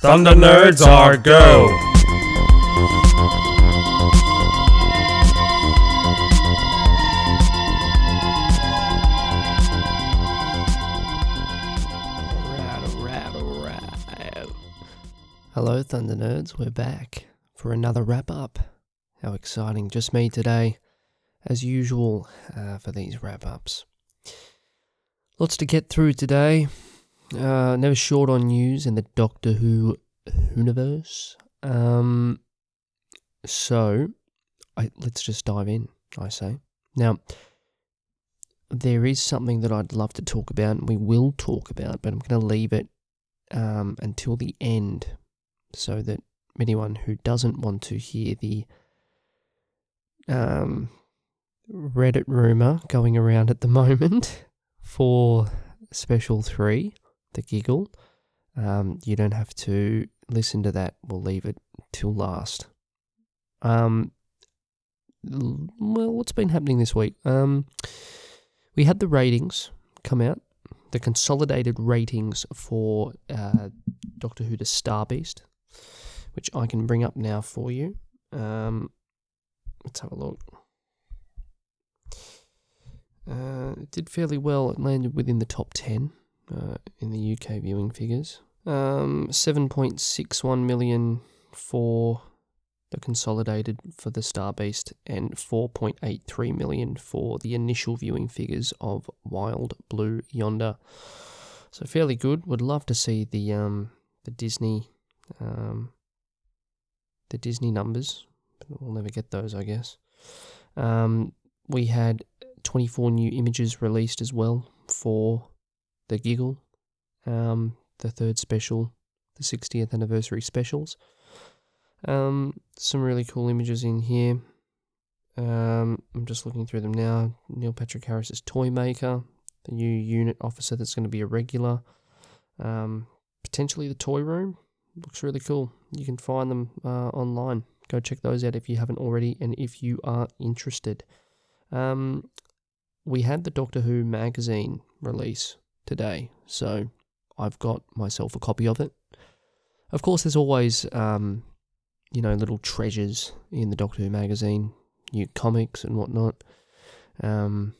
Thunder Nerds are go! Hello, Thunder Nerds. We're back for another wrap up. How exciting. Just me today, as usual, uh, for these wrap ups. Lots to get through today. Uh, never short on news in the Doctor Who universe. Um, so, I, let's just dive in, I say. Now, there is something that I'd love to talk about, and we will talk about, but I'm going to leave it um, until the end so that anyone who doesn't want to hear the um, Reddit rumor going around at the moment for Special 3, The Giggle, um, you don't have to listen to that. We'll leave it till last. Um, well, what's been happening this week? Um, we had the ratings come out, the consolidated ratings for uh, Doctor Who: The Star Beast, which I can bring up now for you. Um, let's have a look. Uh, it did fairly well. It landed within the top ten uh, in the UK viewing figures. Um, seven point six one million for the consolidated for the Star Beast and 4.83 million for the initial viewing figures of Wild Blue Yonder. So fairly good. Would love to see the um the Disney um the Disney numbers, but we'll never get those, I guess. Um, we had 24 new images released as well for the Giggle, um, the third special, the 60th anniversary specials. Um, some really cool images in here. Um, I'm just looking through them now. Neil Patrick Harris's Toy Maker, the new unit officer that's going to be a regular. Um, potentially the Toy Room looks really cool. You can find them uh, online. Go check those out if you haven't already, and if you are interested. Um, we had the Doctor Who magazine release today, so I've got myself a copy of it. Of course, there's always um, you know, little treasures in the Doctor Who magazine, new comics and whatnot. Um,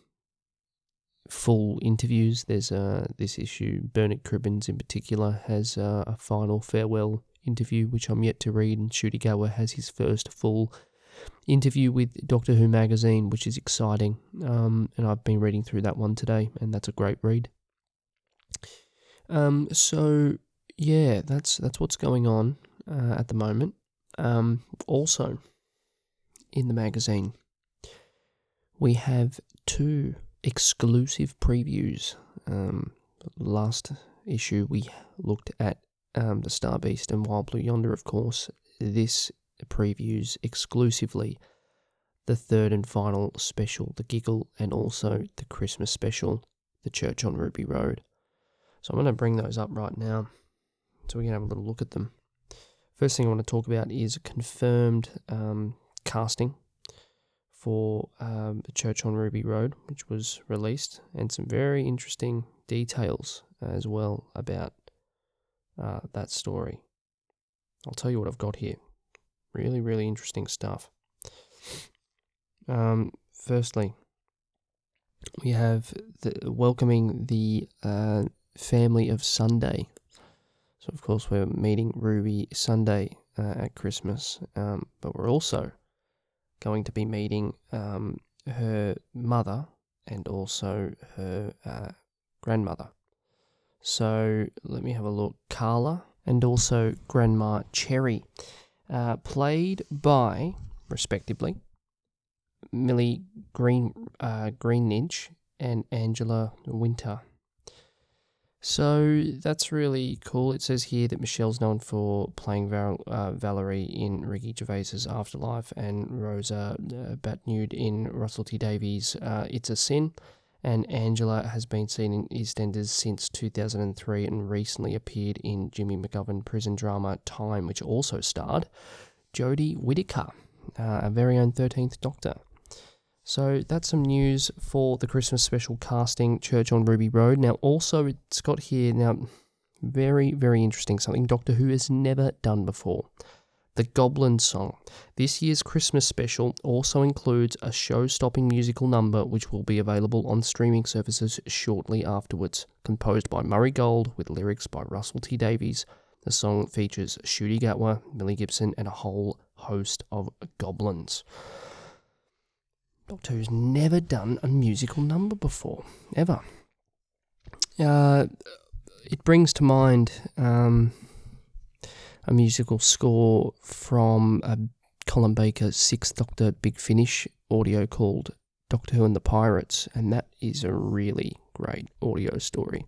full interviews. There's uh, this issue. Bernard Cribbins, in particular, has uh, a final farewell interview, which I'm yet to read. And Gatwa has his first full interview with Doctor Who magazine, which is exciting. Um, and I've been reading through that one today, and that's a great read. Um, so yeah, that's that's what's going on uh, at the moment. Um, also, in the magazine, we have two exclusive previews. Um, last issue, we looked at um, the Star Beast and Wild Blue Yonder, of course. This previews exclusively the third and final special, The Giggle, and also the Christmas special, The Church on Ruby Road. So I'm going to bring those up right now so we can have a little look at them. First thing I want to talk about is confirmed um, casting for um, the Church on Ruby Road, which was released, and some very interesting details as well about uh, that story. I'll tell you what I've got here. Really, really interesting stuff. Um, firstly, we have the, welcoming the uh, family of Sunday so, of course, we're meeting Ruby Sunday uh, at Christmas, um, but we're also going to be meeting um, her mother and also her uh, grandmother. So, let me have a look. Carla and also Grandma Cherry, uh, played by, respectively, Millie Green uh, Greenidge and Angela Wynter. So that's really cool. It says here that Michelle's known for playing Val- uh, Valerie in Ricky Gervais's Afterlife and Rosa uh, Batnude in Russell T Davies' uh, It's a Sin. And Angela has been seen in EastEnders since 2003 and recently appeared in Jimmy McGovern prison drama Time, which also starred Jodie Whittaker, uh, our very own 13th Doctor. So that's some news for the Christmas special casting Church on Ruby Road. Now, also, it's got here now Very, very interesting. Something Doctor Who has never done before. The Goblin Song. This year's Christmas special also includes a show stopping musical number which will be available on streaming services shortly afterwards. Composed by Murray Gold with lyrics by Russell T Davies, the song features Ncuti Gatwa, Millie Gibson, and a whole host of goblins. Doctor Who's never done a musical number before, ever. Uh, it brings to mind um, a musical score from a Colin Baker Sixth Doctor Big Finish audio called Doctor Who and the Pirates, and that is a really great audio story.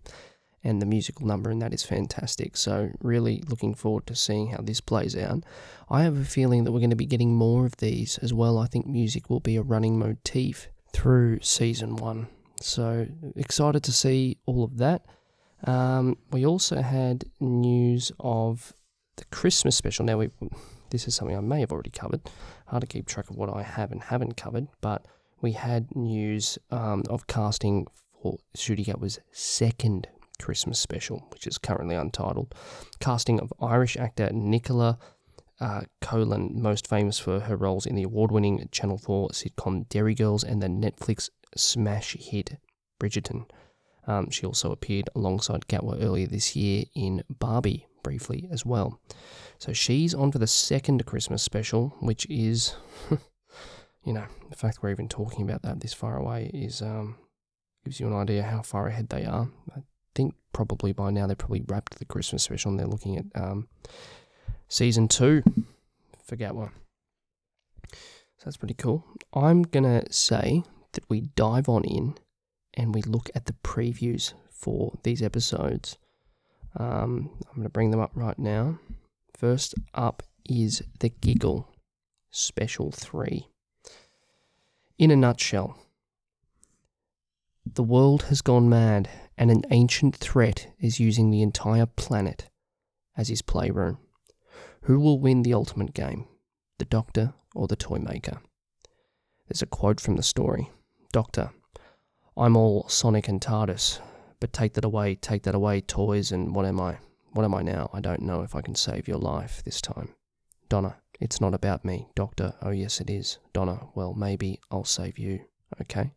And the musical number and that is fantastic. So, really looking forward to seeing how this plays out. I have a feeling that we're going to be getting more of these as well. I think music will be a running motif through season one. So, excited to see all of that. Um, we also had news of the Christmas special. Now, we this is something I may have already covered. Hard to keep track of what I have and haven't covered, but we had news um, of casting for Ncuti Gatwa's second Christmas special, which is currently untitled. Casting of Irish actor Nicola uh, Coughlan, most famous for her roles in the award winning Channel 4 sitcom Derry Girls and the Netflix smash hit Bridgerton. Um, she also appeared alongside Gatwa earlier this year in Barbie briefly as well. So she's on for the second Christmas special, which is, you know, the fact we're even talking about that this far away is um, gives you an idea how far ahead they are. I think probably by now they've probably wrapped the Christmas special and they're looking at um, season two for Gatwa. So that's pretty cool. I'm gonna say that we dive on in and we look at the previews for these episodes. Um, I'm going to bring them up right now. First up is The Giggle Special 3. In a nutshell, the world has gone mad, and an ancient threat is using the entire planet as his playroom. Who will win the ultimate game, the Doctor or the Toymaker? There's a quote from the story Doctor, I'm all Sonic and TARDIS, but take that away, take that away, toys, and what am I? What am I now? I don't know if I can save your life this time. Donna, it's not about me. Doctor, oh yes it is. Donna, well maybe I'll save you, okay?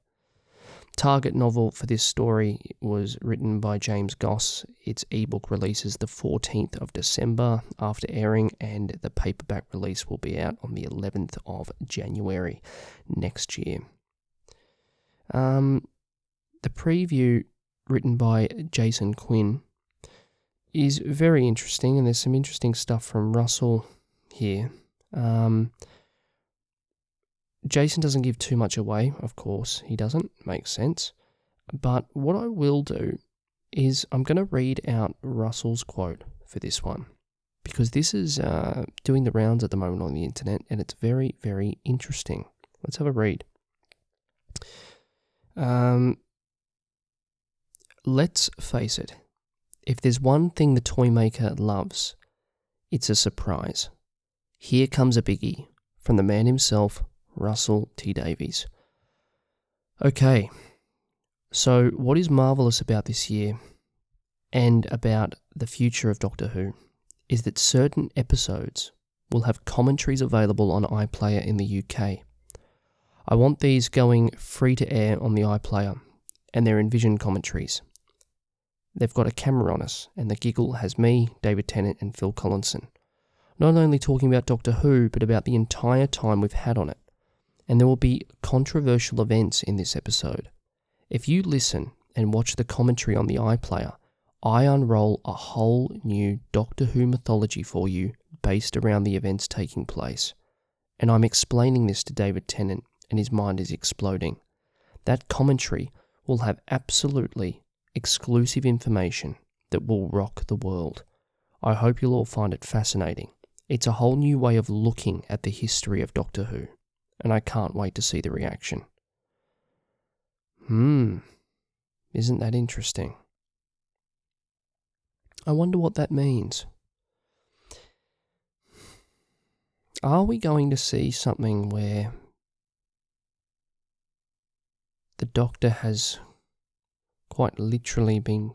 Target novel for this story was written by James Goss. Its ebook releases the 14th of December after airing, and the paperback release will be out on the 11th of January next year. Um, the preview, written by Jason Quinn, is very interesting, and there's some interesting stuff from Russell here. Um, Jason doesn't give too much away, of course, he doesn't, makes sense. But what I will do is I'm going to read out Russell's quote for this one because this is uh, doing the rounds at the moment on the internet and it's very, very interesting. Let's have a read. Um, let's face it, if there's one thing the toy maker loves, it's a surprise. Here comes a biggie from the man himself, Russell T Davies. Okay, so what is marvellous about this year and about the future of Doctor Who is that certain episodes will have commentaries available on iPlayer in the UK. I want these going free to air on the iPlayer, and they're in-vision commentaries. They've got a camera on us, and the giggle has me, David Tennant, and Phil Collinson. Not only talking about Doctor Who, but about the entire time we've had on it. And there will be controversial events in this episode. If you listen and watch the commentary on the iPlayer, I unroll a whole new Doctor Who mythology for you based around the events taking place. And I'm explaining this to David Tennant, and his mind is exploding. That commentary will have absolutely exclusive information that will rock the world. I hope you'll all find it fascinating. It's a whole new way of looking at the history of Doctor Who, and I can't wait to see the reaction. Hmm, isn't that interesting? I wonder what that means. Are we going to see something where the Doctor has quite literally been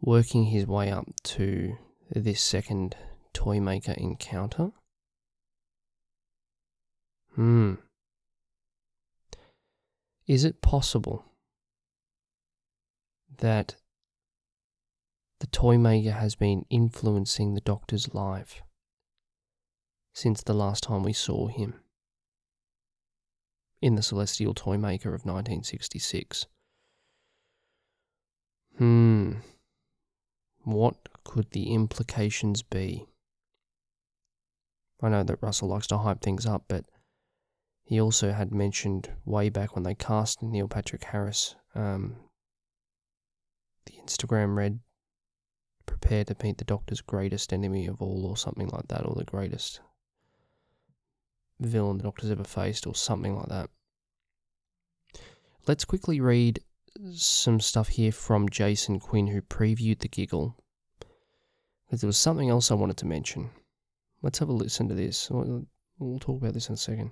working his way up to this second toy maker encounter. Hmm. Is it possible that the toy maker has been influencing the doctor's life since the last time we saw him in the Celestial Toy Maker of 1966? Hmm. What could the implications be? I know that Russell likes to hype things up, but he also had mentioned way back when they cast Neil Patrick Harris, um, the Instagram read, prepare to meet the Doctor's greatest enemy of all, or something like that, or the greatest villain the Doctor's ever faced, or something like that. Let's quickly read some stuff here from Jason Quinn, who previewed the giggle. Because there was something else I wanted to mention. Let's have a listen to this. We'll, we'll talk about this in a second.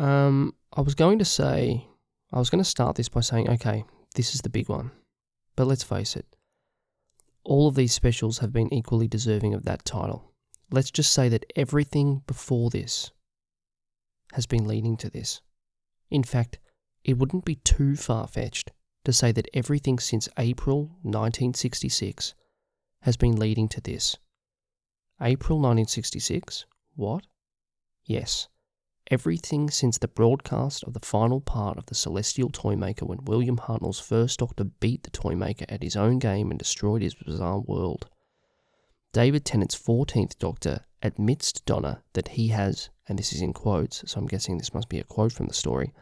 Um, I was going to say, I was going to start this by saying, okay, this is the big one. But let's face it, all of these specials have been equally deserving of that title. Let's just say that everything before this has been leading to this. In fact, it wouldn't be too far fetched to say that everything since April 1966 has been leading to this. April 1966? What? Yes. Everything since the broadcast of the final part of the Celestial Toymaker when William Hartnell's first Doctor beat the Toymaker at his own game and destroyed his bizarre world. David Tennant's 14th Doctor admits to Donna that he has, and this is in quotes, so I'm guessing this must be a quote from the story,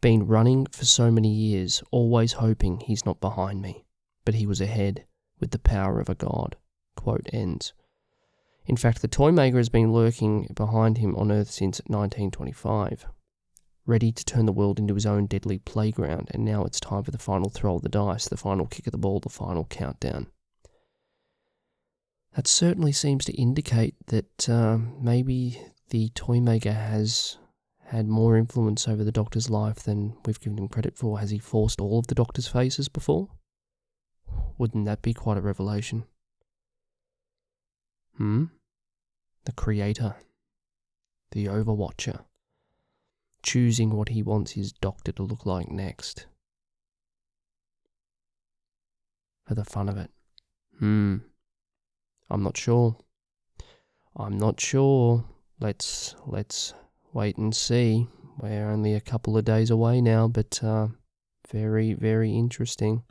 been running for so many years, always hoping he's not behind me, but he was ahead with the power of a god. Quote ends. In fact, the Toymaker has been lurking behind him on Earth since 1925, ready to turn the world into his own deadly playground, and now it's time for the final throw of the dice, the final kick of the ball, the final countdown. That certainly seems to indicate that uh, maybe the Toymaker has had more influence over the Doctor's life than we've given him credit for. Has he forced all of the Doctor's faces before? Wouldn't that be quite a revelation? Hmm? The Creator, the Overwatcher, choosing what he wants his Doctor to look like next. For the fun of it. Hmm. I'm not sure. I'm not sure. Let's let's wait and see. We're only a couple of days away now, but uh, very very interesting.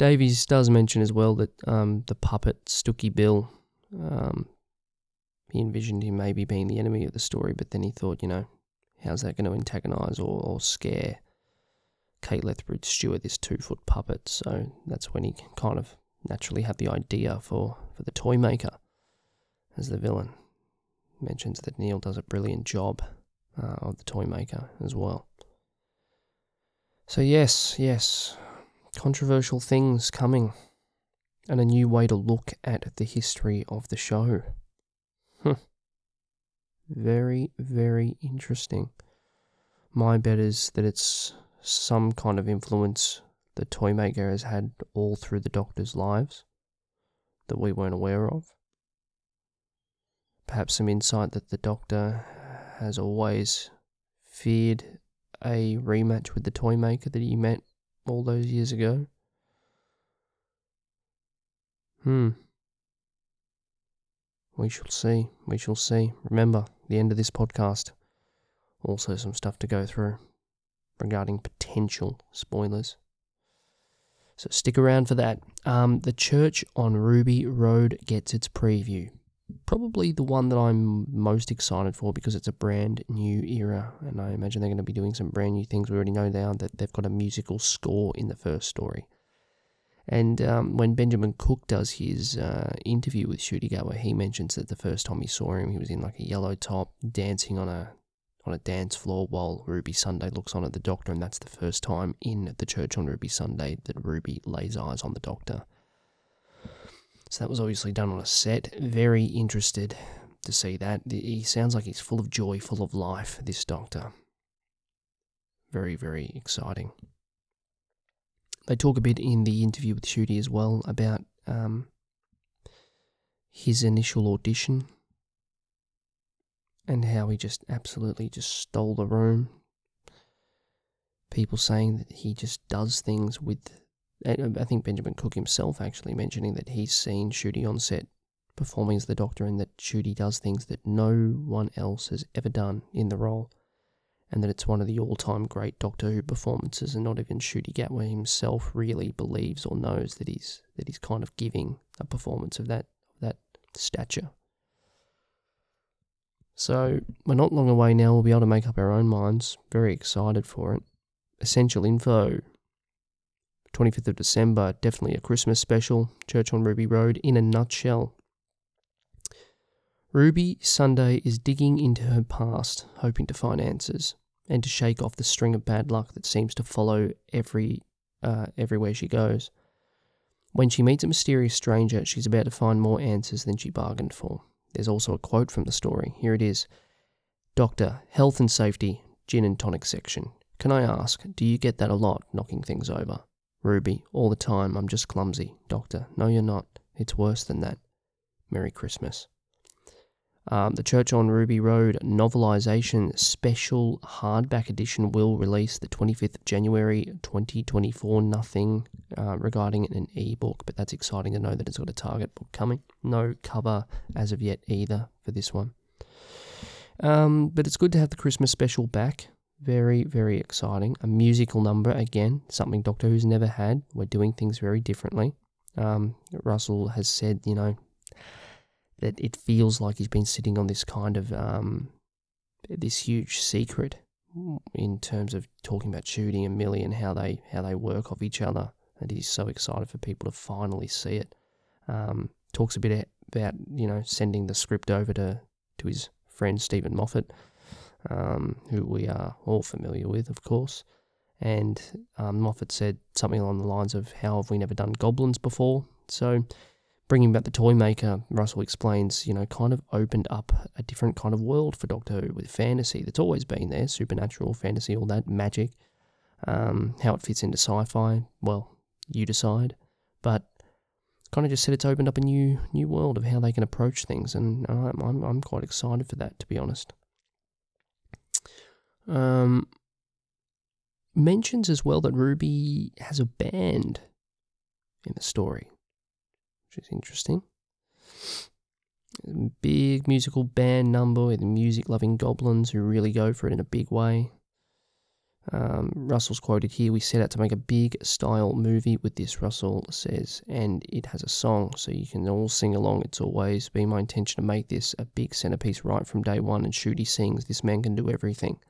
Davies does mention as well that um, the puppet Stooky Bill, um, he envisioned him maybe being the enemy of the story, but then he thought, you know, how's that going to antagonise or, or scare Kate Lethbridge Stewart, this two foot puppet? So that's when he kind of naturally had the idea for, for the toy maker as the villain. Mentions that Neil does a brilliant job uh, of the toy maker as well. So, yes, yes, controversial things coming, and a new way to look at the history of the show. Very, very interesting. My bet is that it's some kind of influence the Toymaker has had all through the Doctor's lives that we weren't aware of. Perhaps some insight that the Doctor has always feared a rematch with the Toymaker that he met all those years ago. Hmm. We shall see. We shall see. Remember, the end of this podcast. Also, some stuff to go through regarding potential spoilers. So stick around for that. Um, the church on Ruby Road gets its preview. Probably the one that I'm most excited for because it's a brand new era, and I imagine they're going to be doing some brand new things. We already know now that they've got a musical score in the first story. And um, when Benjamin Cook does his uh, interview with Ncuti he mentions that the first time he saw him, he was in like a yellow top, dancing on a on a dance floor while Ruby Sunday looks on at the Doctor, and that's the first time in the church on Ruby Sunday that Ruby lays eyes on the Doctor. So that was obviously done on a set. Very interested to see that. He sounds like he's full of joy, full of life, this Doctor. very, very exciting. They talk a bit in the interview with Ncuti as well about um, his initial audition and how he just absolutely just stole the room. People saying that he just does things with. Uh, I think Benjamin Cook himself actually mentioning that he's seen Ncuti on set performing as the Doctor and that Ncuti does things that no one else has ever done in the role. And that it's one of the all time great Doctor Who performances, and not even Ncuti Gatwa himself really believes or knows that he's that he's kind of giving a performance of that that stature. So we're not long away now. We'll be able to make up our own minds. Very excited for it. Essential info. 25th of December, definitely a Christmas special. Church on Ruby Road in a nutshell. Ruby Sunday is digging into her past, hoping to find answers and to shake off the string of bad luck that seems to follow every uh, everywhere she goes. When she meets a mysterious stranger, she's about to find more answers than she bargained for. There's also a quote from the story. Here it is Doctor, health and safety, gin and tonic section. Can I ask, do you get that a lot, knocking things over? Ruby, all the time, I'm just clumsy. Doctor, no, you're not. It's worse than that. Merry Christmas. Um, the Church on Ruby Road novelisation special hardback edition will release the 25th of January 2024. Nothing uh, regarding an ebook, but that's exciting to know that it's got a target book coming. No cover as of yet either for this one. Um, but it's good to have the Christmas special back. Very, very exciting. A musical number again, something Doctor Who's never had. We're doing things very differently. Um, Russell has said, you know, that it feels like he's been sitting on this kind of um, this huge secret in terms of talking about shooting and Millie and how they how they work off each other. And he's so excited for people to finally see it. Um, talks a bit about you know sending the script over to to his friend Steven Moffat, um, who we are all familiar with, of course. And um, Moffat said something along the lines of, "How have we never done goblins before?" So bringing back the toy maker, Russell explains, you know, kind of opened up a different kind of world for Doctor Who with fantasy that's always been there, supernatural, fantasy, all that, magic. Um, how it fits into sci-fi, well, you decide. But kind of just said it's opened up a new new world of how they can approach things, and I'm I'm, I'm quite excited for that, to be honest. Um, mentions as well that Ruby has a band in the story which is interesting. Big musical band number with music loving goblins who really go for it in a big way. Um, Russell's quoted here We set out to make a big style movie with this, Russell says, and it has a song, so you can all sing along. It's always been my intention to make this a big centerpiece right from day one. And Ncuti sings, This man can do everything.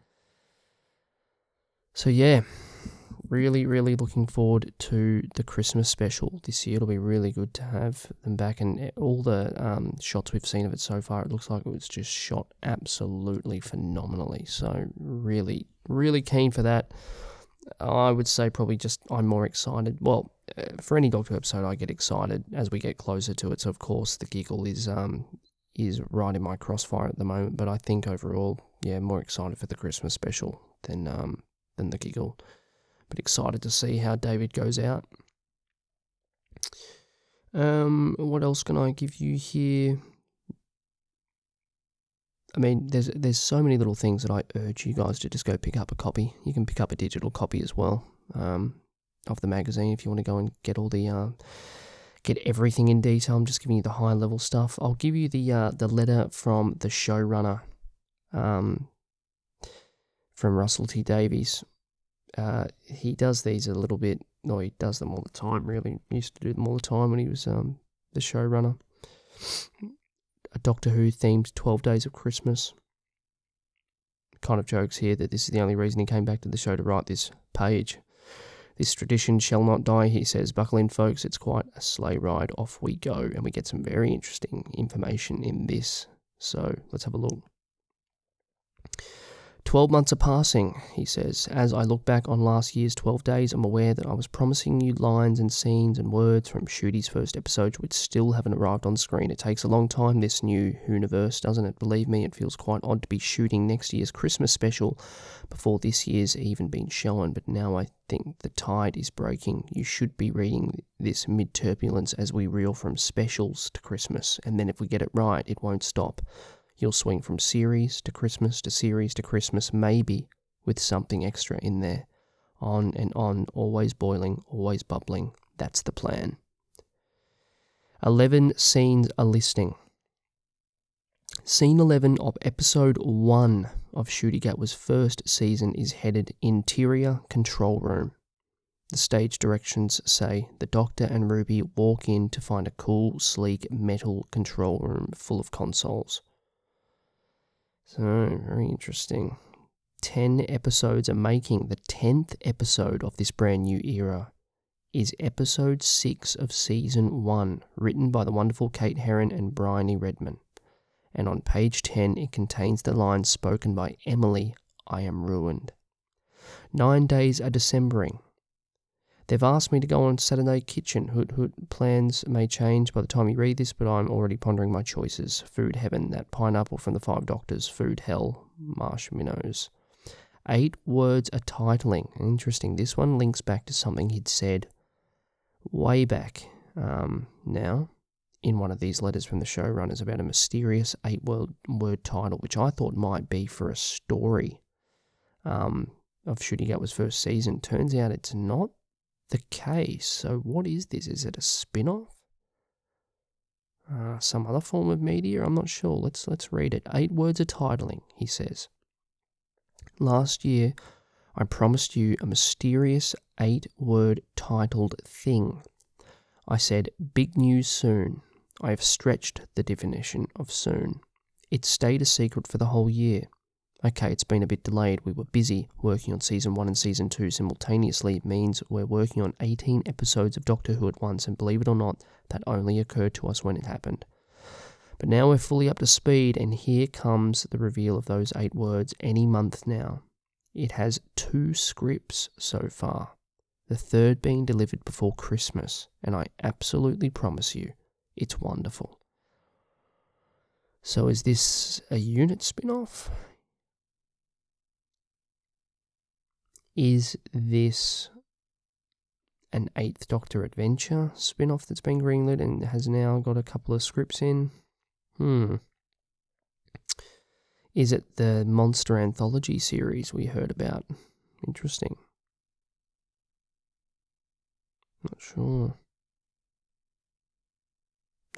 So, yeah, really, really looking forward to the Christmas special this year. It'll be really good to have them back, and eh, all the um, shots we've seen of it so far, it looks like it was just shot absolutely phenomenally. So, really, really keen for that. I would say probably just I'm more excited. Well, eh, for any Doctor episode, I get excited as we get closer to it. So, of course, the giggle is um is right in my crossfire at the moment. But I think overall, yeah, more excited for the Christmas special than um than the giggle but excited to see how David goes out. Um, what else can I give you here? I mean, there's there's so many little things that I urge you guys to just go pick up a copy. You can pick up a digital copy as well um, of the magazine if you want to go and get all the uh, get everything in detail. I'm just giving you the high level stuff. I'll give you the uh, the letter from the showrunner, um, from Russell T Davies, uh, he does these a little bit. No, he does them all the time. Really, he used to do them all the time when he was um, the showrunner. A Doctor Who themed Twelve Days of Christmas. Kind of jokes here that this is the only reason he came back to the show to write this page. This tradition shall not die, he says. Buckle in, folks. It's quite a sleigh ride. Off we go, and we get some very interesting information in this. So let's have a look. 12 months are passing, he says. As I look back on last year's 12 days, I'm aware that I was promising you lines and scenes and words from Ncuti's first episode, which still haven't arrived on screen. It takes a long time, this new universe, doesn't it? Believe me, it feels quite odd to be shooting next year's Christmas special before this year's even been shown, but now I think the tide is breaking. You should be reading this mid turbulence as we reel from specials to Christmas, and then if we get it right, it won't stop. You'll swing from series to Christmas to series to Christmas, maybe with something extra in there. On and on, always boiling, always bubbling. That's the plan. 11 scenes are listing. Scene 11 of episode 1 of Ncuti Gatwa's first season is headed Interior Control Room. The stage directions say the Doctor and Ruby walk in to find a cool, sleek metal control room full of consoles. So, very interesting. 10 episodes are making. The 10th episode of this brand new era is episode 6 of season 1, written by the wonderful Kate Herron and Briony Redman. And on page 10, it contains the lines spoken by Emily I am ruined. Nine days are Decembering. They've asked me to go on Saturday Kitchen. Hoot Hoot plans may change by the time you read this, but I'm already pondering my choices. Food Heaven, that pineapple from the Five Doctors. Food Hell, Marsh Minnows. Eight words are titling. Interesting. This one links back to something he'd said way back um, now in one of these letters from the showrunners about a mysterious eight word, word title, which I thought might be for a story um, of Ncuti Gatwa's first season. Turns out it's not the case. So, what is this? Is it a spin off? Uh, some other form of media? I'm not sure. Let's, let's read it. Eight words of titling, he says. Last year, I promised you a mysterious eight word titled thing. I said, Big news soon. I have stretched the definition of soon. It stayed a secret for the whole year. Okay, it's been a bit delayed. We were busy working on season one and season two simultaneously. It means we're working on 18 episodes of Doctor Who at once, and believe it or not, that only occurred to us when it happened. But now we're fully up to speed, and here comes the reveal of those eight words any month now. It has two scripts so far, the third being delivered before Christmas, and I absolutely promise you, it's wonderful. So, is this a unit spin off? Is this an Eighth Doctor adventure spin off that's been greenlit and has now got a couple of scripts in? Hmm. Is it the monster anthology series we heard about? Interesting. Not sure.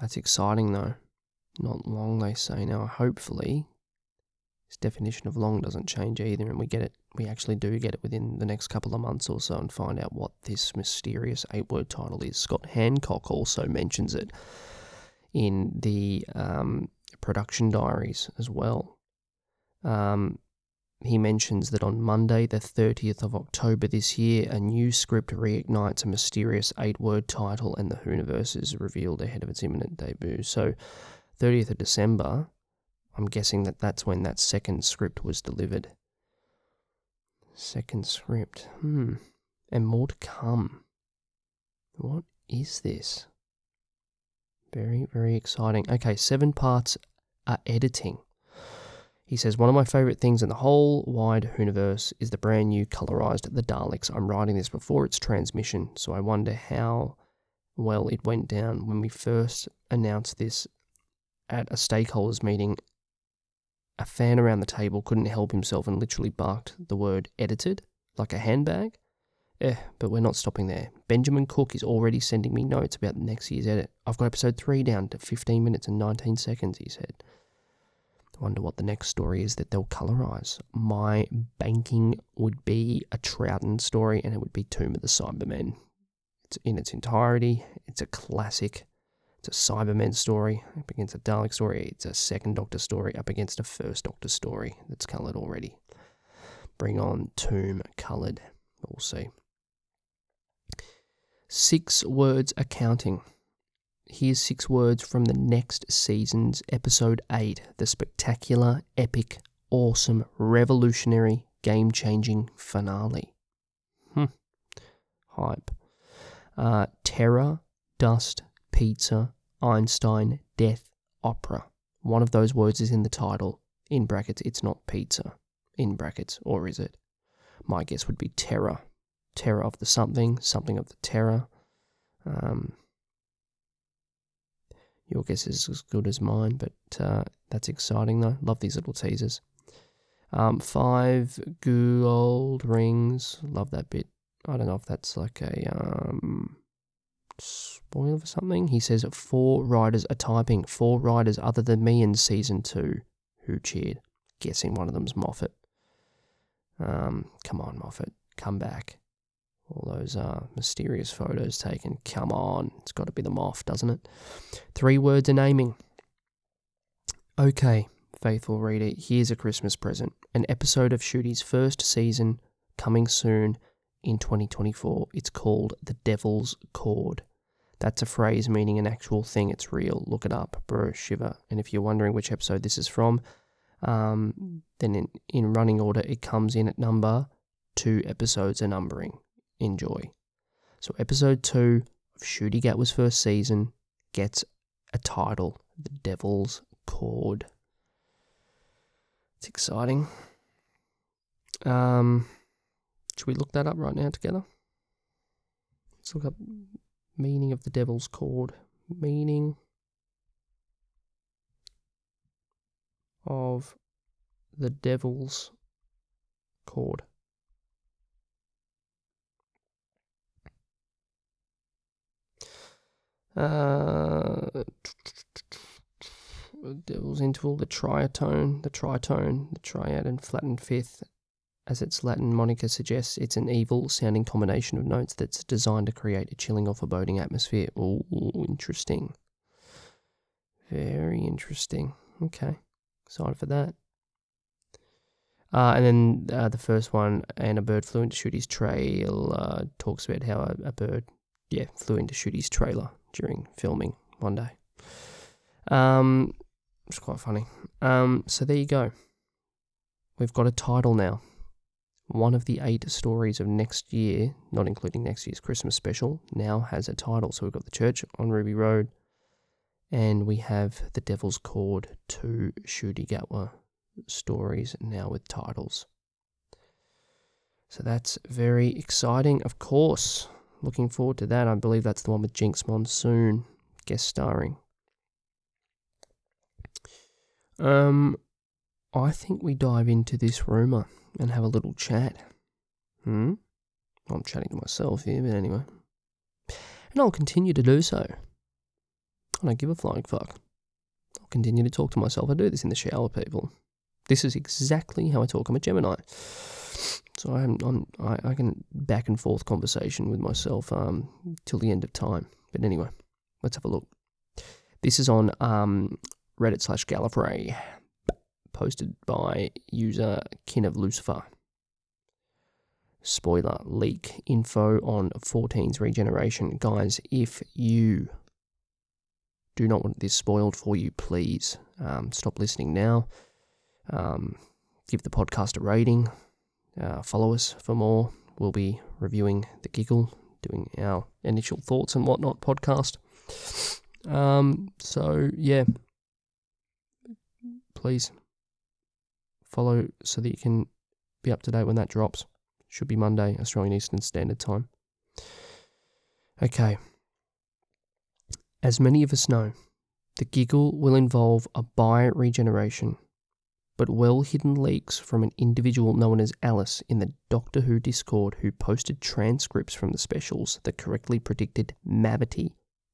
That's exciting though. Not long, they say. Now, hopefully, definition of long doesn't change either, and we get it. We actually do get it within the next couple of months or so, and find out what this mysterious eight-word title is. Scott Handcock also mentions it in the um, production diaries as well. Um, he mentions that on Monday, the 30th of October this year, a new script reignites a mysterious eight word title and the Whoniverse is revealed ahead of its imminent debut. So, 30th of December, I'm guessing that that's when that second script was delivered. Second script. Hmm. And more to come. What is this? Very, very exciting. Okay, seven parts are editing. He says, One of my favourite things in the whole wide universe is the brand new colorized The Daleks. I'm writing this before its transmission, so I wonder how well it went down when we first announced this at a stakeholders meeting a fan around the table couldn't help himself and literally barked the word edited like a handbag. Eh, but we're not stopping there. Benjamin Cook is already sending me notes about next year's edit. I've got episode 3 down to 15 minutes and 19 seconds, he said. I wonder what the next story is that they'll colorize. My banking would be a Troughton story and it would be Tomb of the Cybermen. It's in its entirety. It's a classic. It's a Cybermen story up against a Dalek story. It's a second Doctor story up against a first Doctor story that's coloured already. Bring on Tomb coloured. We'll see. Six words accounting. Here's six words from the next season's episode 8 The Spectacular Epic awesome, revolutionary, game changing finale. Hmm. Hype. Uh, terror, dust, pizza, Einstein, death, opera. One of those words is in the title. In brackets, it's not pizza. In brackets, or is it? My guess would be terror. Terror of the something, something of the terror. Um, your guess is as good as mine, but uh, that's exciting though. Love these little teasers. Um, five gold rings. Love that bit. I don't know if that's like a um, spoil for something. He says four riders are typing. Four riders other than me in season two who cheered. Guessing one of them's Moffat. Um, come on, Moffat, come back. All those uh, mysterious photos taken. Come on, it's got to be the Moff, doesn't it? Three words of naming. Okay, faithful reader, here's a Christmas present. An episode of Ncuti's first season coming soon in 2024. It's called The Devil's Chord. That's a phrase meaning an actual thing. It's real. Look it up. Bro, shiver. And if you're wondering which episode this is from, um, then in, in running order, it comes in at number two episodes of numbering. Enjoy. So, episode two of Ncuti Gatwa's first season gets a title The Devil's Chord. It's exciting. Um, should we look that up right now together? Let's look up meaning of the devil's chord. Meaning of the devil's chord. Uh, devil's interval, the triatone, the tritone, the triad and flattened fifth, as its Latin moniker suggests, it's an evil sounding combination of notes that's designed to create a chilling or foreboding atmosphere. Oh, interesting. Very interesting. Okay, excited for that. Uh, and then uh, the first one, and a bird flew into Ncuti's trail, uh, talks about how a, a, bird, yeah, flew into Ncuti's trailer during filming one day. Um, it's quite funny. Um, so there you go. We've got a title now one of the eight stories of next year, not including next year's Christmas special, now has a title. So we've got The Church on Ruby Road, and we have The Devil's Chord, two Ncuti Gatwa stories now with titles. So that's very exciting, of course. Looking forward to that. I believe that's the one with Jinkx Monsoon guest starring. Um, I think we dive into this rumor and have a little chat. Hmm? I'm chatting to myself here, but anyway. And I'll continue to do so. I don't give a flying fuck. I'll continue to talk to myself. I do this in the shower, people. This is exactly how I talk. I'm a Gemini. So I'm, I'm I, I can back and forth conversation with myself um, till the end of time. But anyway, let's have a look. This is on um, Reddit slash Gallifrey posted by user Kin of Lucifer. Spoiler leak info on 14's regeneration. Guys, if you do not want this spoiled for you, please um, stop listening now. Um, give the podcast a rating. Uh, follow us for more. We'll be reviewing The Giggle, doing our initial thoughts and whatnot podcast. Um, so, yeah, please follow so that you can be up to date when that drops. Should be Monday, Australian Eastern Standard Time. Okay. As many of us know, the giggle will involve a bi regeneration, but well hidden leaks from an individual known as Alice in the Doctor Who Discord who posted transcripts from the specials that correctly predicted Mavity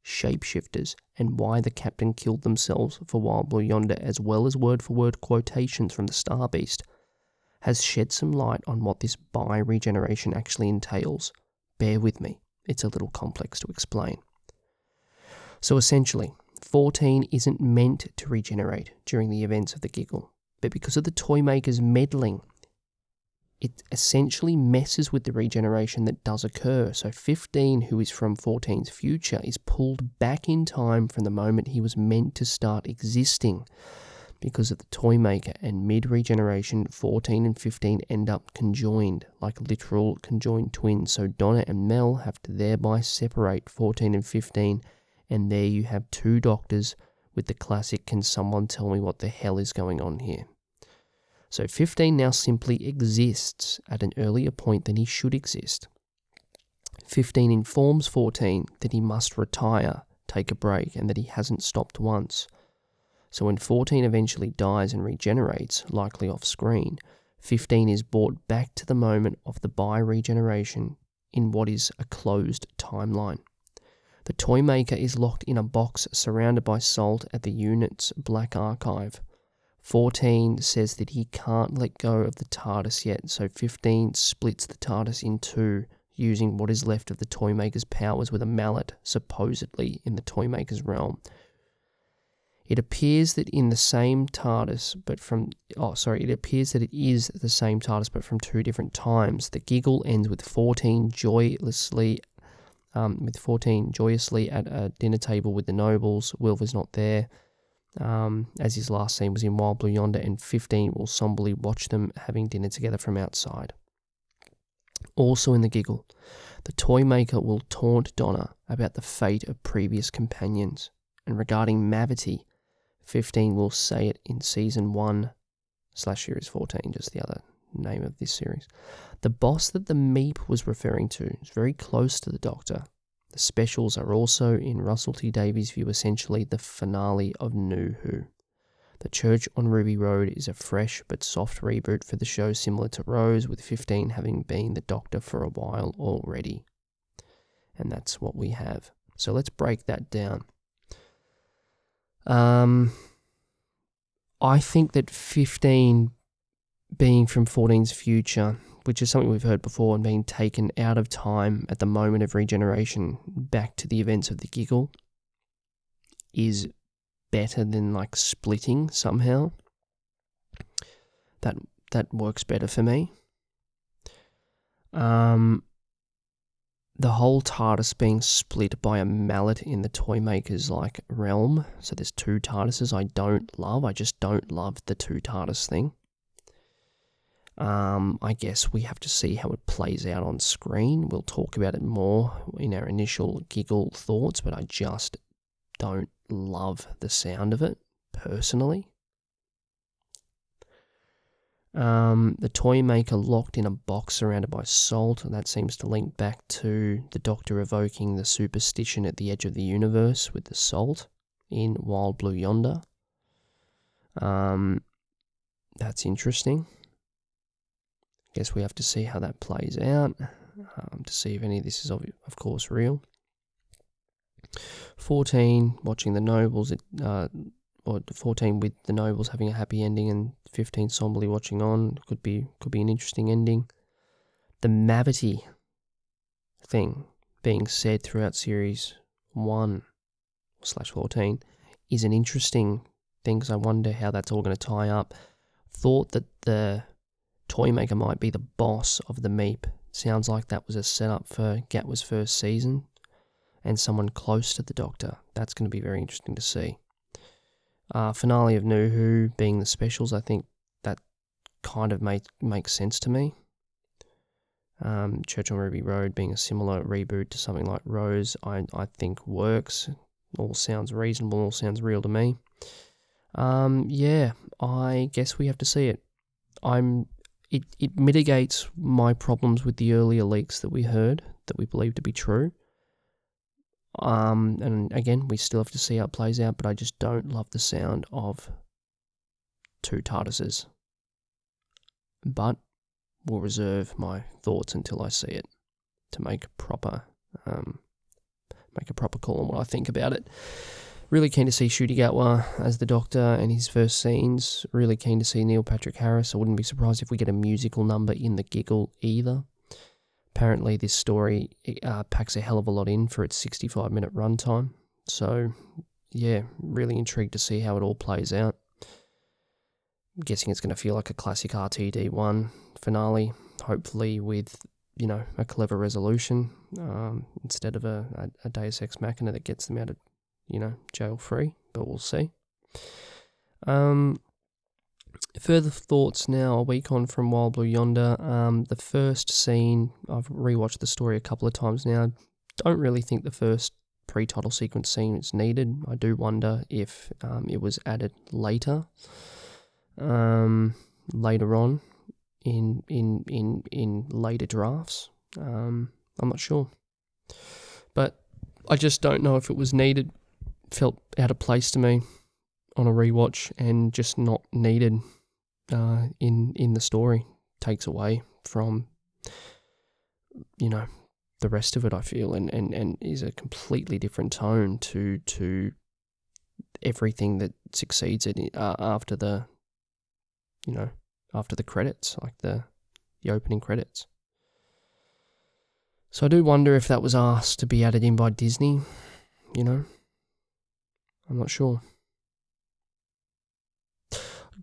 shapeshifters, and why the captain killed themselves for Wild Blue Yonder, as well as word for word quotations from the Star Beast, has shed some light on what this bi regeneration actually entails. Bear with me, it's a little complex to explain. So essentially, 14 isn't meant to regenerate during the events of the giggle, but because of the Toymaker's meddling it essentially messes with the regeneration that does occur. So 15, who is from 14's future, is pulled back in time from the moment he was meant to start existing. because of the toy maker and mid regeneration 14 and 15 end up conjoined like literal conjoined twins so donna and mel have to thereby separate 14 and 15 and there you have two doctors with the classic can someone tell me what the hell is going on here so 15 now simply exists at an earlier point than he should exist 15 informs 14 that he must retire take a break and that he hasn't stopped once so when 14 eventually dies and regenerates, likely off screen, 15 is brought back to the moment of the bi regeneration in what is a closed timeline. The toy maker is locked in a box surrounded by salt at the unit's black archive. 14 says that he can't let go of the TARDIS yet, so 15 splits the TARDIS in two using what is left of the toy maker's powers with a mallet, supposedly in the toy maker's realm. It appears that in the same TARDIS, but from oh sorry, it appears that it is the same TARDIS, but from two different times. The giggle ends with fourteen joylessly, um, with fourteen joyously at a dinner table with the nobles. Wilf is not there, um, as his last scene was in Wild Blue Yonder, and fifteen will somberly watch them having dinner together from outside. Also in the giggle, the toy maker will taunt Donna about the fate of previous companions, and regarding Mavity 15 will say it in season 1 slash series 14, just the other name of this series. The boss that the Meep was referring to is very close to the Doctor. The specials are also, in Russell T Davies' view, essentially the finale of New Who. The Church on Ruby Road is a fresh but soft reboot for the show, similar to Rose, with 15 having been the Doctor for a while already. And that's what we have. So let's break that down. Um, I think that 15 being from 14's future, which is something we've heard before, and being taken out of time at the moment of regeneration back to the events of the giggle, is better than like splitting somehow. That that works better for me. Um, the whole TARDIS being split by a mallet in the toy maker's like realm. So there's two TARDISes I don't love. I just don't love the two TARDIS thing. Um, I guess we have to see how it plays out on screen. We'll talk about it more in our initial giggle thoughts, but I just don't love the sound of it personally. Um, the toy maker locked in a box surrounded by salt. That seems to link back to the Doctor evoking the superstition at the edge of the universe with the salt in Wild Blue Yonder. Um, that's interesting. Guess we have to see how that plays out um, to see if any of this is, of, of course, real. 14, watching the nobles. It, uh, or 14 with the nobles having a happy ending and 15 somberly watching on could be could be an interesting ending. The Mavity thing being said throughout series 1 slash 14 is an interesting thing because I wonder how that's all going to tie up. Thought that the toy maker might be the boss of the Meep. Sounds like that was a setup for Gatwa's first season and someone close to the Doctor. That's going to be very interesting to see. Uh, finale of New Who being the specials, I think that kind of make, makes sense to me. Um, Church on Ruby Road being a similar reboot to something like Rose, I, I think works. All sounds reasonable, all sounds real to me. Um, yeah, I guess we have to see it. I'm it, it mitigates my problems with the earlier leaks that we heard that we believe to be true. Um, and again, we still have to see how it plays out, but I just don't love the sound of two TARDISes. But we'll reserve my thoughts until I see it to make proper um, make a proper call on what I think about it. Really keen to see Ncuti Gatwa as the Doctor and his first scenes. Really keen to see Neil Patrick Harris. I wouldn't be surprised if we get a musical number in the giggle either. Apparently, this story uh, packs a hell of a lot in for its 65 minute runtime. So, yeah, really intrigued to see how it all plays out. I'm guessing it's going to feel like a classic RTD1 finale, hopefully with, you know, a clever resolution um, instead of a, a, a Deus Ex Machina that gets them out of, you know, jail free, but we'll see. Um, Further thoughts now, a week on from Wild Blue Yonder. Um, the first scene, I've rewatched the story a couple of times now. Don't really think the first pre title sequence scene is needed. I do wonder if um, it was added later, um, later on in in in in later drafts. Um, I'm not sure, but I just don't know if it was needed. Felt out of place to me on a rewatch, and just not needed uh, in in the story. Takes away from you know the rest of it. I feel, and and and is a completely different tone to to everything that succeeds it uh, after the you know after the credits, like the the opening credits. So I do wonder if that was asked to be added in by Disney, you know. I'm not sure.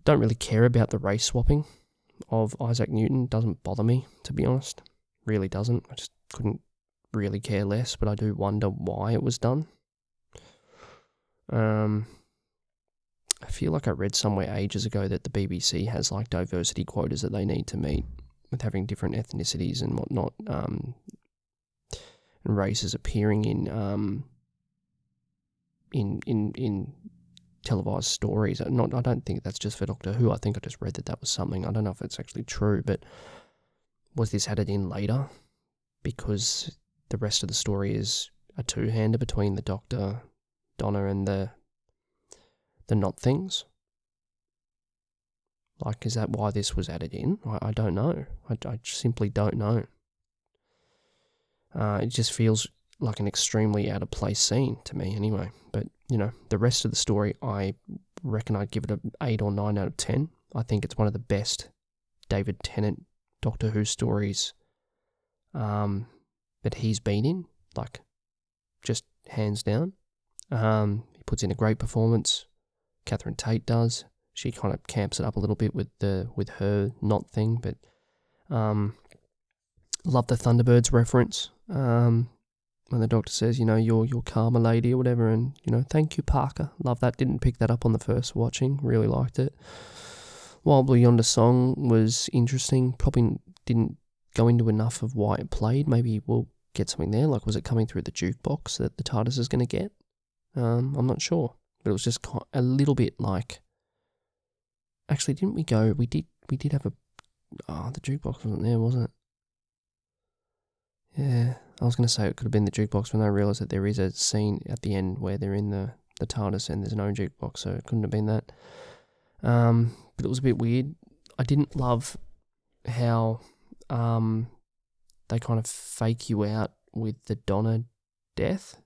Don't really care about the race swapping of Isaac Newton. Doesn't bother me, to be honest. Really doesn't. I just couldn't really care less, but I do wonder why it was done. Um, I feel like I read somewhere ages ago that the BBC has like diversity quotas that they need to meet with having different ethnicities and whatnot, um, and races appearing in um, in in in televised stories. Not, I don't think that's just for Doctor Who. I think I just read that that was something. I don't know if it's actually true, but was this added in later because the rest of the story is a two-hander between the Doctor, Donna, and the the not things? Like, is that why this was added in? I, I don't know. I, I simply don't know. Uh, it just feels like an extremely out of place scene to me, anyway. But you know, the rest of the story, I reckon I'd give it an eight or nine out of ten. I think it's one of the best David Tennant Doctor Who stories um, that he's been in, like just hands down. Um, he puts in a great performance. Catherine Tate does. She kind of camps it up a little bit with the with her not thing, but um, love the Thunderbirds reference. Um, when the doctor says, you know, you're your karma lady or whatever, and you know, thank you, Parker. Love that. Didn't pick that up on the first watching. Really liked it. Wild Blue Yonder song was interesting. Probably didn't go into enough of why it played. Maybe we'll get something there. Like, was it coming through the jukebox that the TARDIS is going to get? Um, I'm not sure, but it was just a little bit like. Actually, didn't we go? We did. We did have a. Oh, the jukebox wasn't there, was it? Yeah, I was going to say it could have been the jukebox, but I realised that there is a scene at the end where they're in the, the TARDIS and there's no jukebox, so it couldn't have been that. Um, but it was a bit weird. I didn't love how um, they kind of fake you out with the Donna death.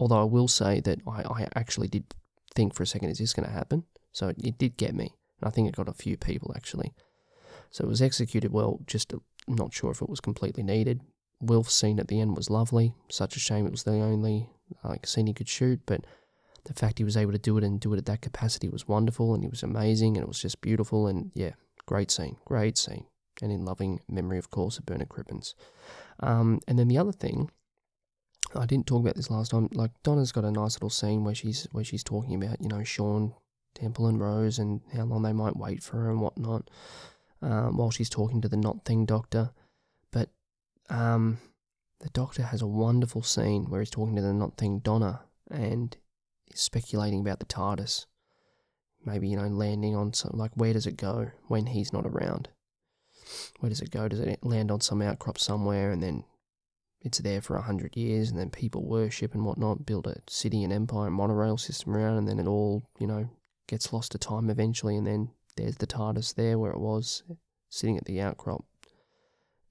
Although I will say that I, I actually did think for a second, is this going to happen? So it, it did get me. And I think it got a few people actually. So it was executed well, just not sure if it was completely needed. Wilf's scene at the end was lovely. Such a shame it was the only like scene he could shoot, but the fact he was able to do it and do it at that capacity was wonderful, and he was amazing, and it was just beautiful, and yeah, great scene, great scene, and in loving memory, of course, of Bernard Cribbins. Um, and then the other thing, I didn't talk about this last time. Like Donna's got a nice little scene where she's where she's talking about you know Shaun Temple and Rose and how long they might wait for her and whatnot, um, while she's talking to the not thing doctor. Um, the Doctor has a wonderful scene where he's talking to the not thing Donna and he's speculating about the TARDIS. Maybe, you know, landing on some, like, where does it go when he's not around? Where does it go? Does it land on some outcrop somewhere and then it's there for a hundred years and then people worship and whatnot, build a city and empire and monorail system around and then it all, you know, gets lost to time eventually and then there's the TARDIS there where it was, sitting at the outcrop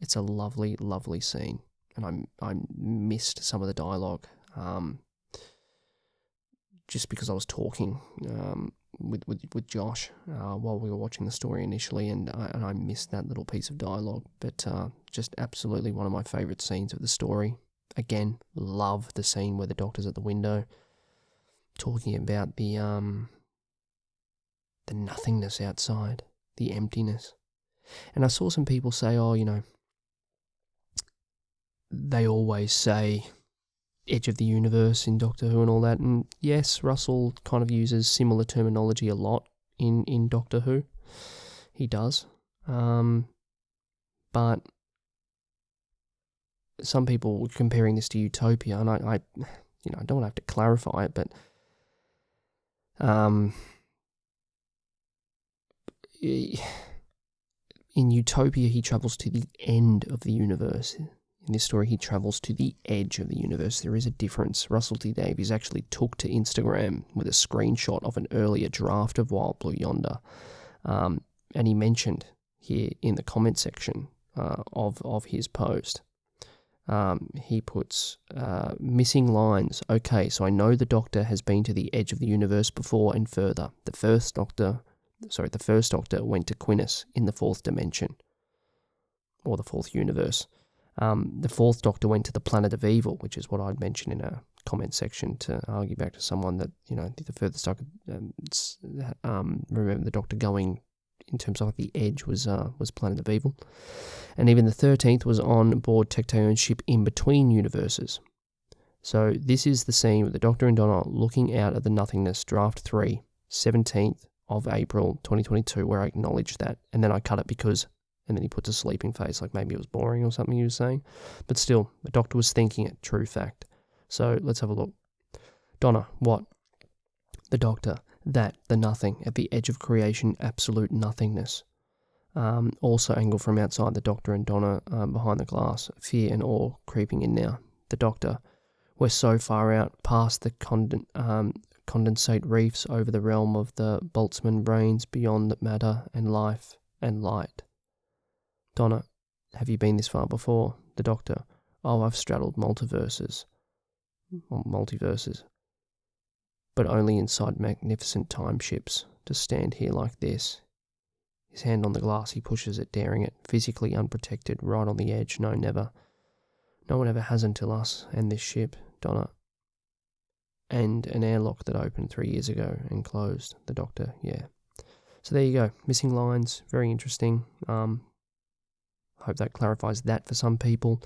it's a lovely, lovely scene, and I I missed some of the dialogue, um, just because I was talking um, with, with with Josh uh, while we were watching the story initially, and I, and I missed that little piece of dialogue. But uh, just absolutely one of my favourite scenes of the story. Again, love the scene where the doctor's at the window, talking about the um the nothingness outside, the emptiness. And I saw some people say, "Oh, you know." They always say edge of the universe in Doctor Who and all that. And yes, Russell kind of uses similar terminology a lot in, in Doctor Who. he does. Um, but some people were comparing this to Utopia, and I, I, you know, I don't have to clarify it, but um, in Utopia, he travels to the end of the universe. In this story, he travels to the edge of the universe. There is a difference. Russell T Davies actually took to Instagram with a screenshot of an earlier draft of Wild Blue Yonder, um, and he mentioned here in the comment section uh, of of his post. Um, he puts uh, missing lines. Okay, so I know the Doctor has been to the edge of the universe before and further. The first Doctor, sorry, the first Doctor went to Quinnis in the fourth dimension, or the fourth universe. Um, the fourth Doctor went to the planet of evil, which is what I'd mentioned in a comment section to argue back to someone that you know the furthest I could um, um, remember the Doctor going in terms of the edge was uh, was Planet of Evil, and even the thirteenth was on board Tecteun's ship in between universes. So this is the scene with the Doctor and Donna looking out at the nothingness. Draft three, 17th of April 2022, where I acknowledged that, and then I cut it because, and then he puts a sleeping face, like maybe it was boring or something he was saying, but still, the Doctor was thinking it. True fact. So let's have a look. Donna, what? The Doctor that, the nothing, at the edge of creation, absolute nothingness. Um, also, angle from outside the Doctor and Donna um, behind the glass, fear and awe creeping in now. The Doctor, we're so far out past the conden- um, condensate reefs over the realm of the Boltzmann brains beyond matter and life and light. Donna, have you been this far before? The Doctor, oh, I've straddled multiverses. Multiverses but only inside magnificent time ships, to stand here like this. His hand on the glass, he pushes it, daring it, physically unprotected, right on the edge. No, never. No one ever has until us and this ship, Donna. And an airlock that opened three years ago and closed, the doctor, yeah. So there you go. Missing lines, very interesting. Um, hope that clarifies that for some people.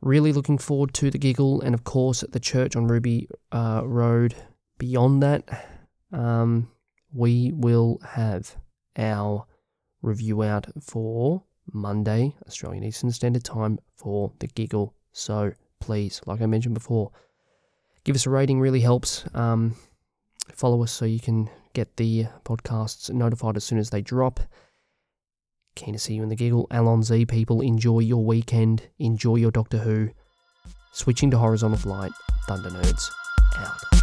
Really looking forward to the giggle, and of course, the church on Ruby uh, Road beyond that, um, we will have our review out for Monday, Australian Eastern Standard Time, for the giggle. So please, like I mentioned before, give us a rating, really helps. Um, follow us so you can get the podcasts notified as soon as they drop. Keen to see you in the giggle. Allons-y, people. Enjoy your weekend. Enjoy your Doctor Who. Switching to horizontal flight. Thunder Nerds out.